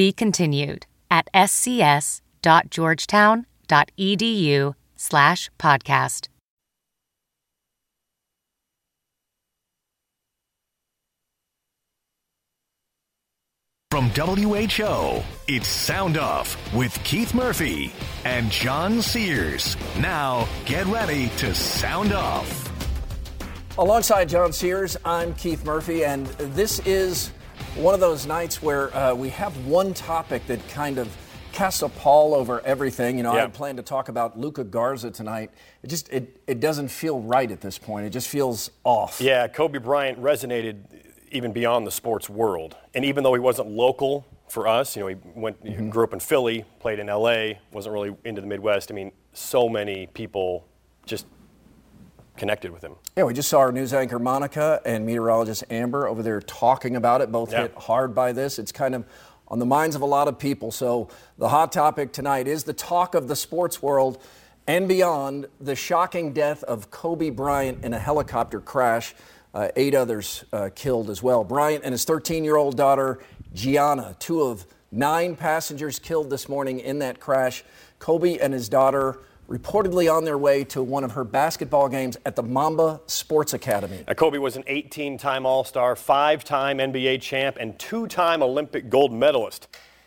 Be continued at scs.georgetown.edu slash podcast. From WHO, it's Sound Off with Keith Murphy and John Sears. Now, get ready to sound off. Alongside John Sears, I'm Keith Murphy, and this is one of those nights where uh, we have one topic that kind of casts a pall over everything. You know, I Yeah. had planned to talk about Luka Garza tonight. It just it, it doesn't feel right at this point. It just feels off. Yeah, Kobe Bryant resonated even beyond the sports world. And even though he wasn't local for us, you know, he went, he grew up in Philly, played in LA, wasn't really into the Midwest. I mean, so many people just connected with him. Yeah, we just saw our news anchor Monica and meteorologist Amber over there talking about it. Both Yeah. hit hard by this. It's kind of on the minds of a lot of people. So the hot topic tonight is the talk of the sports world and beyond the shocking death of Kobe Bryant in a helicopter crash. Uh, eight others uh, killed as well. Bryant and his 13 year old daughter, Gianna, two of nine passengers killed this morning in that crash. Kobe and his daughter reportedly on their way to one of her basketball games at the Mamba Sports Academy. Now, Kobe was an 18 time All Star, five time NBA champ, and two time Olympic gold medalist.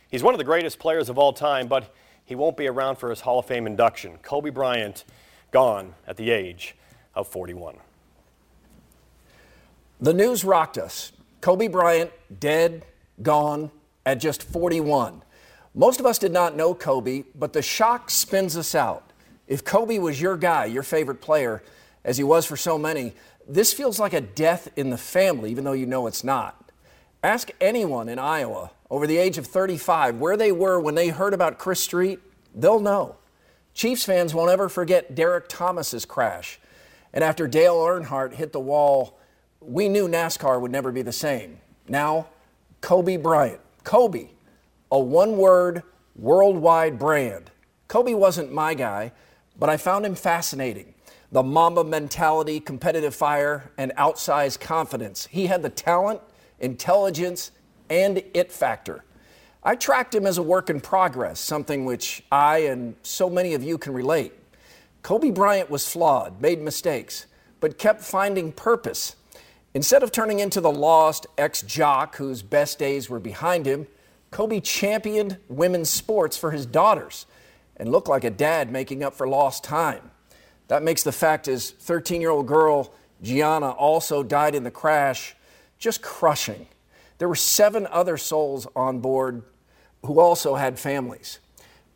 He's one of the greatest players of all time, but he won't be around for his Hall of Fame induction. Kobe Bryant, gone at the age of 41. The news rocked us. Kobe Bryant dead, gone at just 41. Most of us did not know Kobe, but the shock spins us out. If Kobe was your guy, your favorite player, as he was for so many, this feels like a death in the family, even though you know it's not. Ask anyone in Iowa over the age of 35 where they were when they heard about Chris Street, they'll know. Chiefs fans won't ever forget Derrick Thomas's crash. And after Dale Earnhardt hit the wall, we knew NASCAR would never be the same. Now, Kobe Bryant. Kobe, a one word worldwide brand. Kobe wasn't my guy, but I found him fascinating. The Mamba mentality, competitive fire, and outsized confidence. He had the talent, intelligence, and it factor. I tracked him as a work in progress, something which I and so many of you can relate. Kobe Bryant was flawed, made mistakes, but kept finding purpose. Instead of turning into the lost ex jock whose best days were behind him, Kobe championed women's sports for his daughters and look like a dad making up for lost time. That makes the fact his 13 year old girl, Gianna, also died in the crash just crushing. There were seven other souls on board who also had families.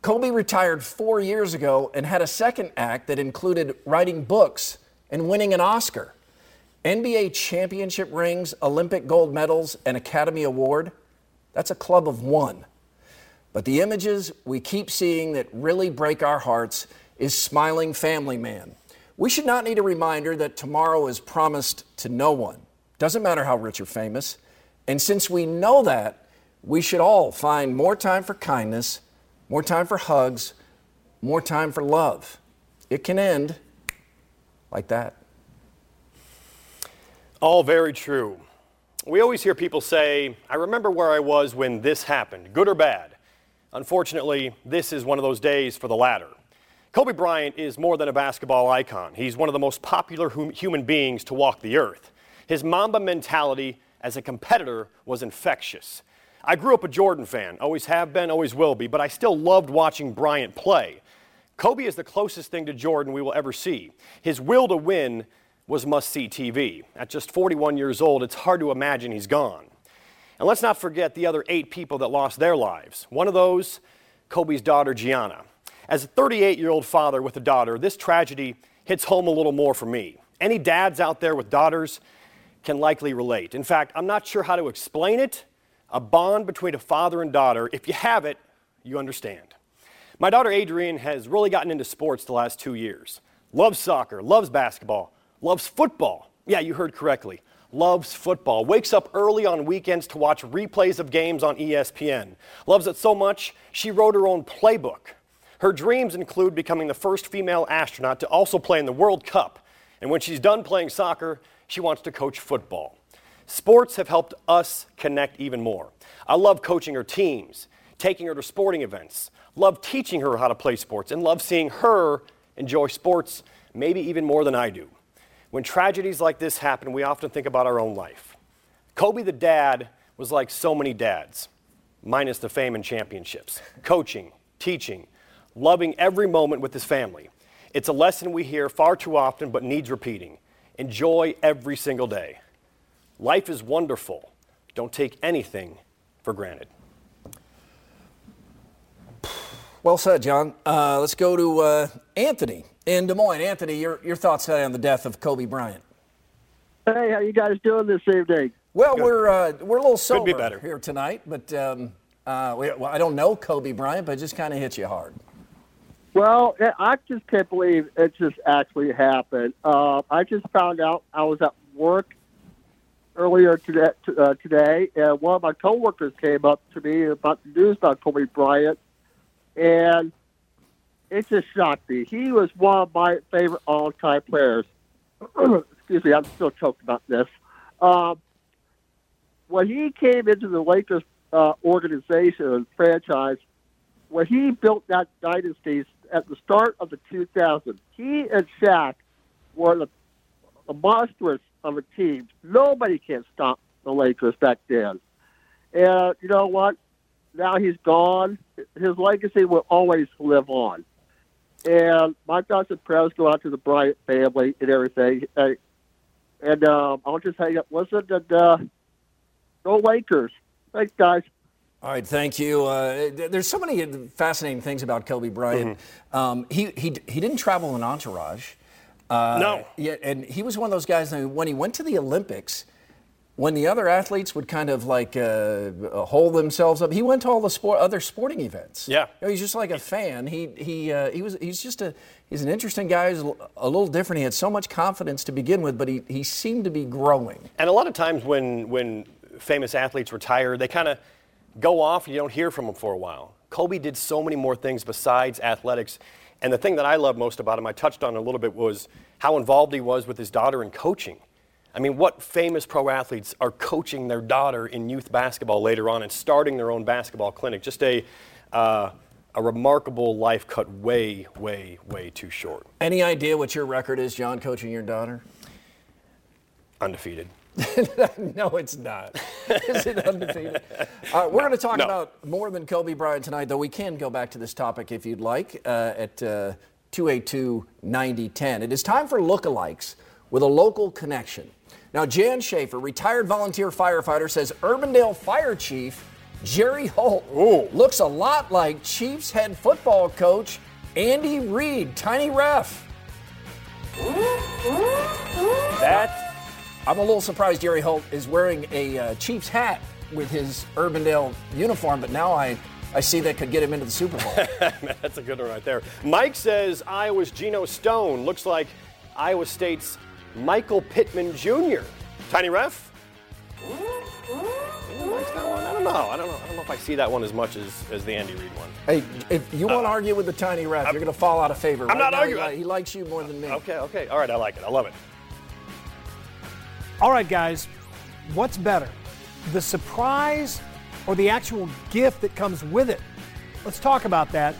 Kobe retired four years ago and had a second act that included writing books and winning an Oscar. NBA championship rings, Olympic gold medals, and Academy Award. That's a club of one. But the images we keep seeing that really break our hearts is smiling family man. We should not need a reminder that tomorrow is promised to no one. Doesn't matter how rich or famous. And since we know that, we should all find more time for kindness, more time for hugs, more time for love. It can end like that. All very true. We always hear people say, I remember where I was when this happened, good or bad. Unfortunately, this is one of those days for the latter. Kobe Bryant is more than a basketball icon. He's one of the most popular hum- human beings to walk the earth. His Mamba mentality as a competitor was infectious. I grew up a Jordan fan, always have been, always will be, but I still loved watching Bryant play. Kobe is the closest thing to Jordan we will ever see. His will to win was must see TV. At just 41 years old, it's hard to imagine he's gone. And let's not forget the other eight people that lost their lives. One of those, Kobe's daughter, Gianna. As a 38 year old father with a daughter, this tragedy hits home a little more for me. Any dads out there with daughters can likely relate. In fact, I'm not sure how to explain it. A bond between a father and daughter, if you have it, you understand. My daughter Adrienne has really gotten into sports the last two years. Loves soccer, loves basketball, loves football. Yeah, you heard correctly. Loves football. Wakes up early on weekends to watch replays of games on ESPN. Loves it so much, she wrote her own playbook. Her dreams include becoming the first female astronaut to also play in the World Cup. And when she's done playing soccer, she wants to coach football. Sports have helped us connect even more. I love coaching her teams, taking her to sporting events, love teaching her how to play sports, and love seeing her enjoy sports maybe even more than I do. When tragedies like this happen, we often think about our own life. Kobe the dad was like so many dads, minus the fame and championships, coaching, teaching, loving every moment with his family. It's a lesson we hear far too often but needs repeating. Enjoy every single day. Life is wonderful. Don't take anything for granted. Well said, John. Uh, let's go to uh, Anthony in Des Moines. Anthony, your, your thoughts today on the death of Kobe Bryant? Hey, how you guys doing this evening? Well, Good. we're uh, we're a little sober here tonight, but um, uh, we, well, I don't know Kobe Bryant, but it just kind of hits you hard. Well, I just can't believe it just actually happened. Uh, I just found out I was at work earlier today, uh, today, and one of my coworkers came up to me about the news about Kobe Bryant, and it just shocked me. He was one of my favorite all-time players. Excuse me, I'm still choked about this. Um, when he came into the Lakers uh, organization and franchise, when he built that dynasty at the start of the 2000s, he and Shaq were the, the monstrous of a team. Nobody can stop the Lakers back then. And you know what? Now he's gone. His legacy will always live on. And my thoughts and prayers go out to the Bryant family and everything. And um, I'll just hang up. Listen, and uh, go Lakers. Thanks, guys. All right, thank you. Uh, there's so many fascinating things about Kobe Bryant. Mm-hmm. Um, he, he, he didn't travel in entourage. Uh, no. Yeah, and he was one of those guys that when he went to the Olympics, when the other athletes would kind of like uh, hold themselves up, he went to all the sport, other sporting events. Yeah, you know, he's just like a fan. He he uh, he was he's just a he's an interesting guy. He's a little different. He had so much confidence to begin with, but he he seemed to be growing. And a lot of times when when famous athletes retire, they kind of go off and you don't hear from them for a while. Kobe did so many more things besides athletics. And the thing that I love most about him, I touched on a little bit, was how involved he was with his daughter in coaching. I mean, what famous pro athletes are coaching their daughter in youth basketball later on and starting their own basketball clinic? Just a, uh, a remarkable life cut way, way, way too short. Any idea what your record is, John, coaching your daughter? Undefeated. no, it's not. Is it undefeated? Uh, we're no, going to talk no. about more than Kobe Bryant tonight, though we can go back to this topic if you'd like uh, at uh, 282 9010. It is time for lookalikes with a local connection. Now, Jan Schaefer, retired volunteer firefighter, says Urbandale Fire Chief Jerry Holt Ooh. looks a lot like Chiefs head football coach Andy Reid, tiny ref. That I'm a little surprised Jerry Holt is wearing a uh, Chiefs hat with his Urbandale uniform, but now I, I see that could get him into the Super Bowl. That's a good one right there. Mike says Iowa's Geno Stone looks like Iowa State's Michael Pittman Jr. Tiny ref? I don't know. I don't know. I don't know if I see that one as much as, as the Andy Reid one. Hey, if you want to uh, argue with the tiny ref, I'm, you're going to fall out of favor. I'm right not now, arguing. He, he likes you more than me. Okay, okay. All right, I like it. I love it. All right, guys, what's better, the surprise or the actual gift that comes with it? Let's talk about that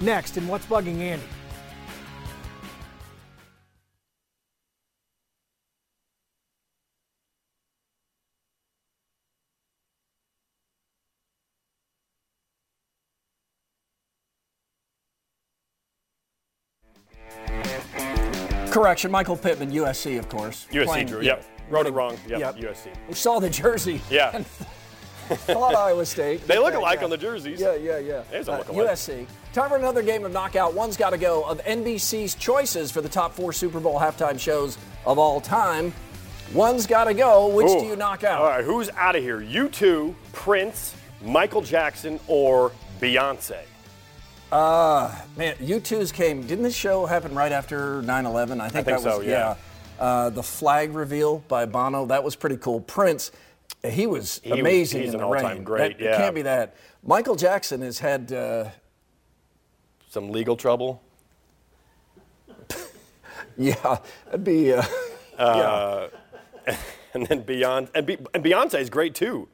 next in What's Bugging Andy. Correction, Michael Pittman, USC, of course. USC, playing, Drew. Yep. Wrote it wrong. Yep, yep. USC. We saw the jersey. Yeah. thought Iowa State. They look alike on the jerseys. Yeah, yeah, yeah. They uh, look alike. USC. Time for another game of knockout. One's got to go of NBC's choices for the top four Super Bowl halftime shows of all time. One's got to go. Which Ooh. do you knock out? All right, who's out of here? U2, Prince, Michael Jackson, or Beyonce. Uh, man, U2's came. Didn't this show happen right after 9 11? I think, think that was, so, yeah. Uh, the flag reveal by Bono, that was pretty cool. Prince, he was He was- amazing he's in an the all-time great, That- yeah. It can't be that. Michael Jackson has had, uh, Some legal trouble. yeah, that'd be, uh, yeah. And then Beyonce. And, Be- and Beyonce is great too.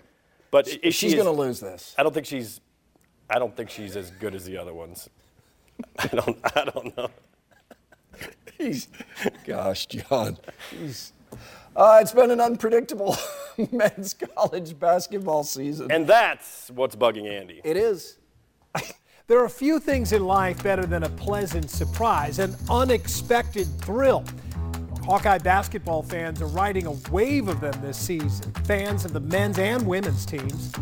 But is She's she going to lose this. I don't think she's. I don't think she's as good as the other ones. I don't. I don't know. He's, gosh, John. He's, uh, it's been an unpredictable men's college basketball season. And that's what's bugging Andy. it is. There are few things in life better than a pleasant surprise, an unexpected thrill. Hawkeye basketball fans are riding a wave of them this season. Fans of the men's and women's teams.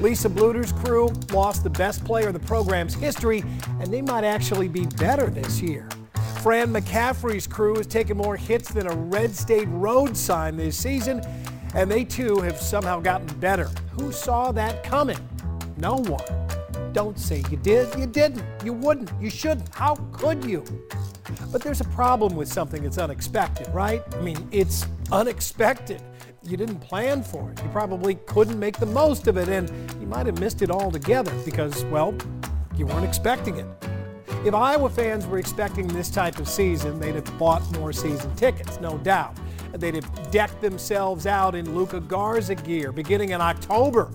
Lisa Bluder's crew lost the best player in the program's history, and they might actually be better this year. Fran McCaffery's crew has taken more hits than a Red State Road sign this season, and they too have somehow gotten better. Who saw that coming? No one. Don't say you did. You didn't. You wouldn't. You shouldn't. How could you? But there's a problem with something that's unexpected, right? I mean, it's unexpected. You didn't plan for it. You probably couldn't make the most of it, and you might have missed it altogether because, well, you weren't expecting it. If Iowa fans were expecting this type of season, they'd have bought more season tickets, no doubt. They'd have decked themselves out in Luka Garza gear beginning in October.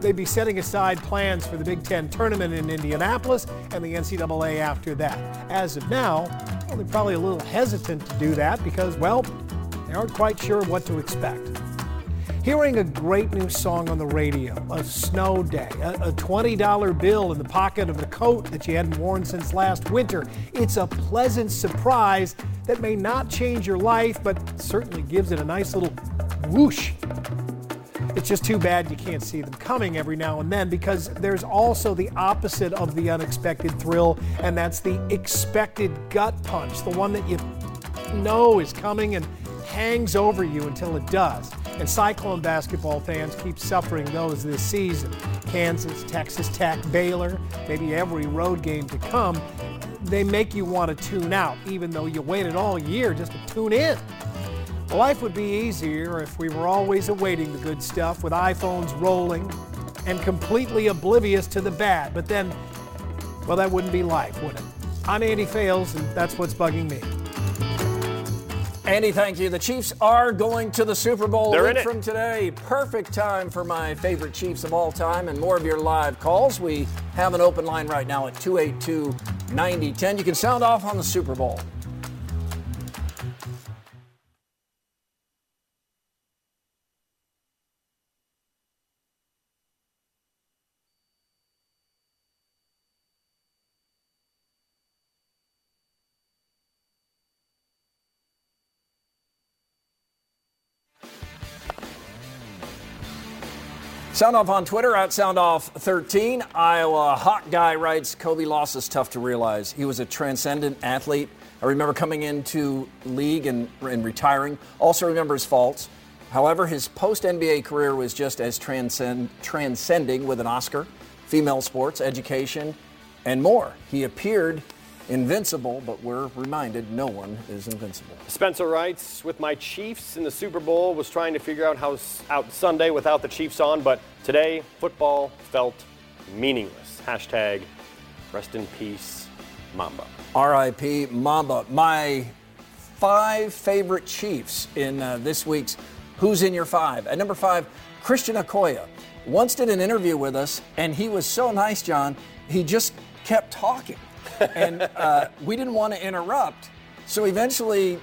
They'd be setting aside plans for the Big Ten tournament in Indianapolis and the NCAA after that. As of now, well, they're probably a little hesitant to do that because, well, they aren't quite sure what to expect. Hearing a great new song on the radio, a snow day, a, a $20 bill in the pocket of a coat that you hadn't worn since last winter, it's a pleasant surprise that may not change your life, but certainly gives it a nice little whoosh. It's just too bad you can't see them coming every now and then because there's also the opposite of the unexpected thrill, and that's the expected gut punch, the one that you know is coming and hangs over you until it does. And Cyclone basketball fans keep suffering those this season. Kansas, Texas Tech, Baylor, maybe every road game to come, they make you want to tune out, even though you waited all year just to tune in. Life would be easier if we were always awaiting the good stuff with iPhones rolling and completely oblivious to the bad. But then, well, that wouldn't be life, would it? I'm Andy Fales, and that's what's bugging me. Andy, thank you. The Chiefs are going to the Super Bowl They're in it. from today. Perfect time for my favorite Chiefs of all time and more of your live calls. We have an open line right now at 282 9010. You can sound off on the Super Bowl. Sound off on Twitter at SoundOff13. Iowa Hot Guy writes Kobe loss is tough to realize. He was a transcendent athlete. I remember coming into league and, and retiring. Also remember his faults. However, his post NBA career was just as transcend, transcending with an Oscar, female sports, education, and more. He appeared invincible, but we're reminded no one is invincible. Spencer writes, with my Chiefs in the Super Bowl, was trying to figure out how out Sunday without the Chiefs on, but today football felt meaningless. Hashtag rest in peace, Mamba. RIP Mamba. My five favorite Chiefs in uh, this week's Who's in Your Five? At number five, Christian Okoye. Once did an interview with us, and he was so nice, John, he just kept talking. And uh, we didn't want to interrupt. So eventually,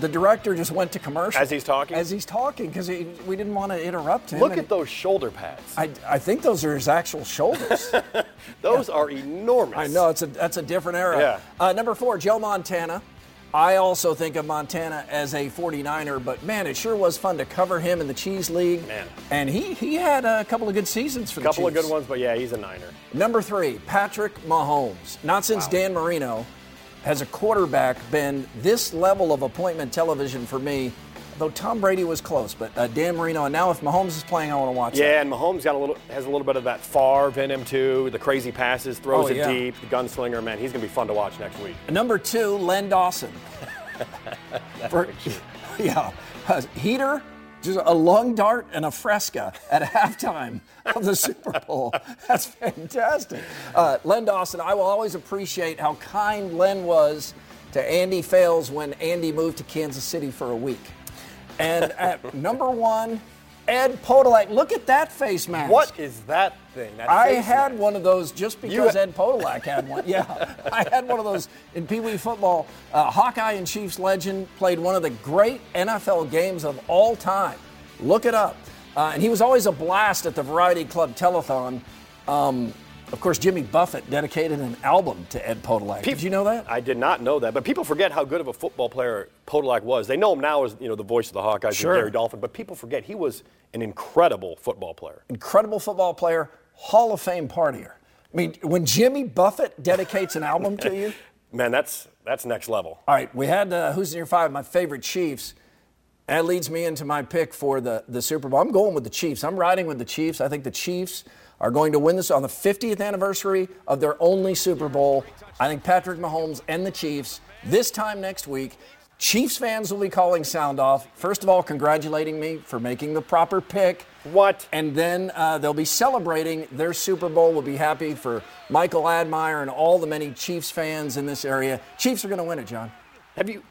the director just went to commercial. As he's talking? As he's talking, because we didn't want to interrupt him. Look at those shoulder pads. I, I think those are his actual shoulders. those are enormous. I know it's a that's a different era. Yeah. Uh, number four, Joe Montana. I also think of Montana as a 49er, but man, it sure was fun to cover him in the Cheese League. Man. And he he had a couple of good seasons for A the couple of good ones, but yeah, he's a Niner. Number three, Patrick Mahomes. Not since Dan Marino has a quarterback been this level of appointment television for me though Tom Brady was close, but uh, Dan Marino. And now if Mahomes is playing, I want to watch. Yeah, that. and Mahomes got a little has a little bit of that Favre in him too. The crazy passes, throws Oh, it yeah. deep, the gunslinger. Man, he's gonna be fun to watch next week. Number two, Len Dawson. For- yeah, a heater, just a lung dart and a fresca at halftime of the Super Bowl. That's fantastic. Uh, Len Dawson, I will always appreciate how kind Len was to Andy Fales when Andy moved to Kansas City for a week. And at number one, Ed Podolak. Look at that face mask. What is that thing? That I had mask? one of those just because Ed Podolak had one. Yeah, I had one of those in Pee Wee football. Uh, Hawkeye and Chiefs legend played one of the great NFL games of all time. Look it up. Uh, and he was always a blast at the Variety Club Telethon. Um, of course, Jimmy Buffett dedicated an album to Ed Podolak. Did you know that? I did not know that, but people forget how good of a football player Podolak was. They know him now as you know the voice of the Hawkeyes, Sure. and Gary Dolphin, but people forget he was an incredible football player. Incredible football player, Hall of Fame partier. I mean, when Jimmy Buffett dedicates an album to you, Man, that's that's next level. All right, we had uh, who's in your five? My favorite Chiefs. That leads me into my pick for the, the Super Bowl. I'm going with the Chiefs. I'm riding with the Chiefs. I think the Chiefs are going to win this on the 50th anniversary of their only Super Bowl. I think Patrick Mahomes and the Chiefs this time next week. Chiefs fans will be calling sound off. First of all, congratulating me for making the proper pick. What? And then uh, they'll be celebrating their Super Bowl. We'll be happy for Michael Admire and all the many Chiefs fans in this area. Chiefs are going to win it, John. Have you?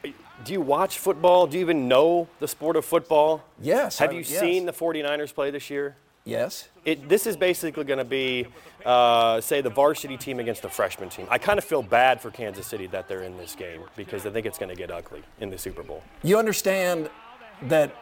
Do you watch football? Do you even know the sport of football? Yes, Have I- you yes. seen the 49ers play this year? Yes. It, this is basically going to be, uh, say, the varsity team against the freshman team. I kind of feel bad for Kansas City that they're in this game because I think it's going to get ugly in the Super Bowl. You understand that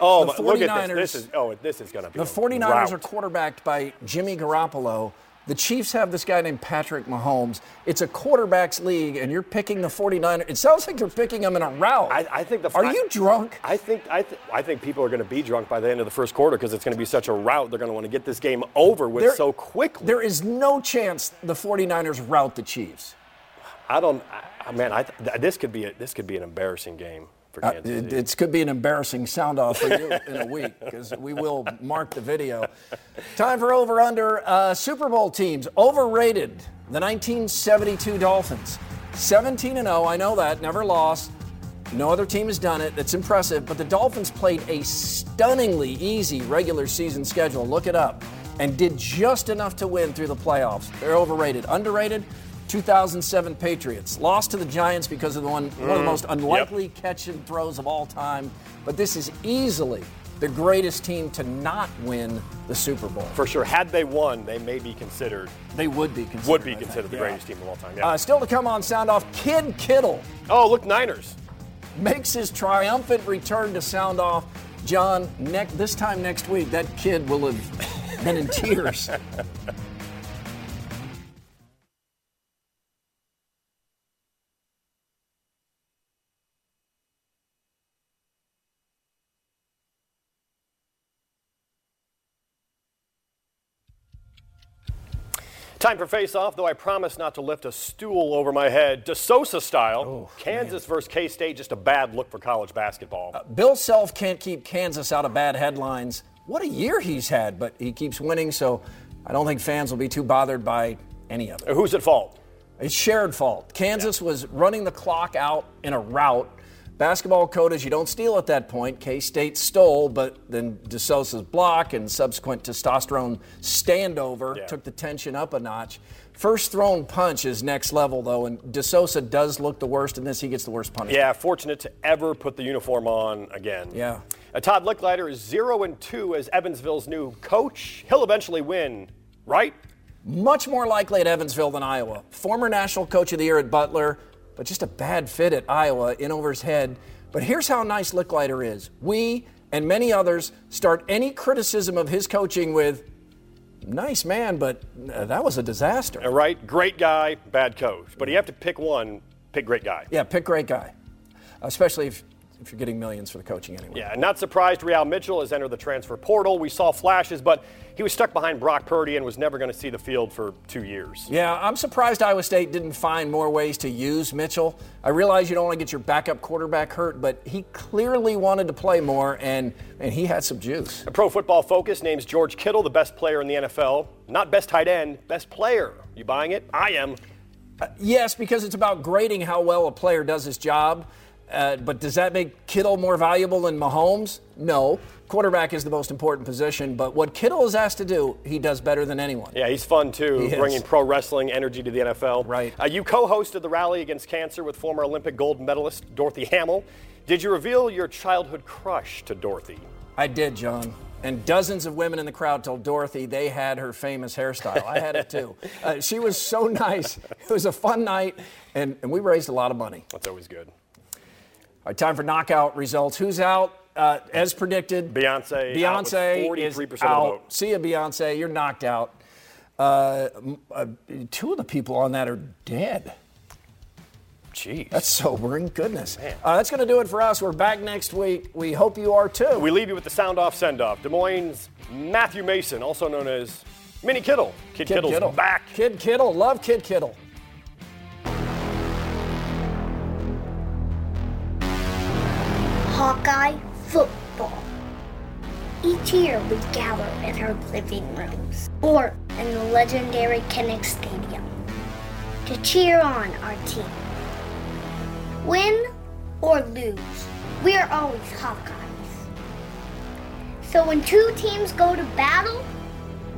Oh, The but look at 49ers this. This is oh, this is going to be the 49ers rout. are quarterbacked by Jimmy Garoppolo. The Chiefs have this guy named Patrick Mahomes. It's a quarterbacks league, and you're picking the 49ers. It sounds like you're picking them in a rout. I, I think the. Are I- you drunk? I think I, th- I think people are going to be drunk by the end of the first quarter because it's going to be such a rout. They're going to want to get this game over with There- so quickly. There is no chance the 49ers rout the Chiefs. I don't. I, man, I th- this could be a, this could be an embarrassing game for Uh, it, City. it could be an embarrassing sound off for you in a week because we will mark the video. Time for over under uh, Super Bowl teams. Overrated. The 1972 Dolphins. 17 and 0. I know that. Never lost. No other team has done it. That's impressive. But the Dolphins played a stunningly easy regular season schedule. Look it up. And did just enough to win through the playoffs. They're overrated. Underrated. 2007 Patriots lost to the Giants because of the one, one of the most unlikely catch and throws of all time. But this is easily the greatest team to not win the Super Bowl. for sure. Had they won, they may be considered They would be considered. would be considered the yeah. greatest team of all time. Yeah. Uh, still to come on Sound Off, Kid Kittle oh, look, Niners. makes his triumphant return to Sound Off. John, next this time next week, that kid will have been in tears. Time for face off, though I promise not to lift a stool over my head. De Sousa style. Oh, Kansas versus K State, just a bad look for college basketball. Uh, Bill Self can't keep Kansas out of bad headlines. What a year he's had, but he keeps winning, so I don't think fans will be too bothered by any of it. Who's at fault? It's shared fault. Kansas was running the clock out in a rout. Basketball codas, you don't steal at that point. K State stole, but then De Sousa's block and subsequent testosterone standover Yeah. took the tension up a notch. First thrown punch is next level, though, and DeSosa does look the worst in this. He gets the worst punishment. Yeah, fortunate to ever put the uniform on again. Yeah. Uh, Todd Lickliter is 0 and 2 as Evansville's new coach. He'll eventually win, right? Much more likely at Evansville than Iowa. Former national coach of the year at Butler, but just a bad fit at Iowa, in over his head. But here's how nice Lickliter is. We and many others start any criticism of his coaching with, nice man, but uh, that was a disaster. Uh, Right? Great guy, bad coach. But you have to pick one, pick great guy. Yeah, pick great guy. Especially if if you're getting millions for the coaching anyway. Yeah, not surprised Re-al Mitchell has entered the transfer portal. We saw flashes, but he was stuck behind Brock Purdy and was never going to see the field for two years. Yeah, I'm surprised Iowa State didn't find more ways to use Mitchell. I realize you don't want to get your backup quarterback hurt, but he clearly wanted to play more, and, and he had some juice. A Pro Football Focus names George Kittle the best player in the NFL. Not best tight end, best player. You buying it? I am. Uh, yes, because it's about grading how well a player does his job. Uh, but does that make Kittle more valuable than Mahomes? No. Quarterback is the most important position, but what Kittle is asked to do, he does better than anyone. Yeah, he's fun too, He bringing pro wrestling energy to the NFL. Right. Uh, you co-hosted the rally against cancer with former Olympic gold medalist Dorothy Hamill. Did you reveal your childhood crush to Dorothy? I did, John. And dozens of women in the crowd told Dorothy they had her famous hairstyle. I had it too. Uh, she was so nice. It was a fun night, and, and we raised a lot of money. That's always good. All right, time for knockout results. Who's out? Uh, as predicted, Beyonce. Beyonce out 43% is of the out. vote. See ya, Beyonce. You're knocked out. Uh, uh, two of the people on that are dead. Jeez. That's sobering. Goodness. Uh, that's going to do it for us. We're back next week. We hope you are too. We leave you with the sound off send off. Des Moines' Matthew Mason, also known as Minnie Kittle. Kid, Kid Kittle's Kittle. back. Kid Kittle. Love Kid Kittle. Hawkeye football. Each year we gather in our living rooms or in the legendary Kinnick Stadium to cheer on our team. Win or lose, we are always Hawkeyes. So when two teams go to battle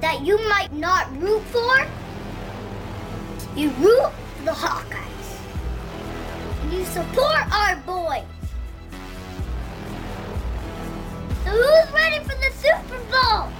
that you might not root for, you root for the Hawkeyes. You support our boys. Who's ready for the Super Bowl?